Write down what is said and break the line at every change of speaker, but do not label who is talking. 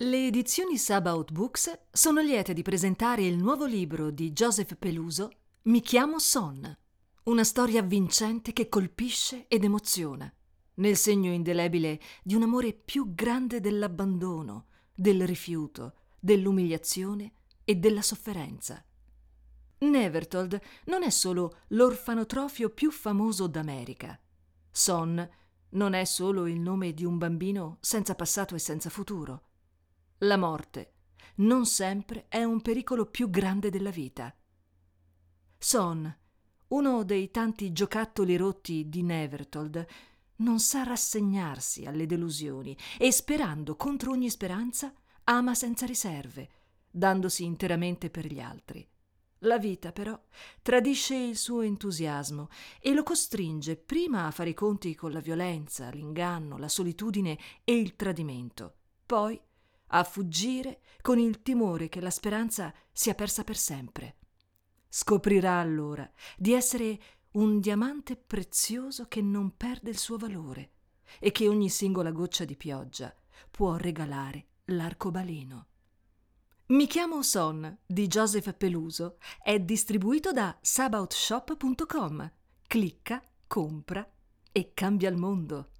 Le edizioni Sabaut Books sono liete di presentare il nuovo libro di Joseph Peluso, Mi chiamo Son. Una storia avvincente che colpisce ed emoziona, nel segno indelebile di un amore più grande dell'abbandono, del rifiuto, dell'umiliazione e della sofferenza. Nevertold non è solo l'orfanotrofio più famoso d'America. Son non è solo il nome di un bambino senza passato e senza futuro. La morte non sempre è un pericolo più grande della vita. Son, uno dei tanti giocattoli rotti di Nevertold, non sa rassegnarsi alle delusioni e sperando contro ogni speranza ama senza riserve, dandosi interamente per gli altri. La vita, però, tradisce il suo entusiasmo e lo costringe prima a fare i conti con la violenza, l'inganno, la solitudine e il tradimento, poi a fuggire con il timore che la speranza sia persa per sempre. Scoprirà allora di essere un diamante prezioso che non perde il suo valore e che ogni singola goccia di pioggia può regalare l'arcobaleno. Mi chiamo Son di Joseph Peluso è distribuito da sabautshop.com. Clicca, compra e cambia il mondo.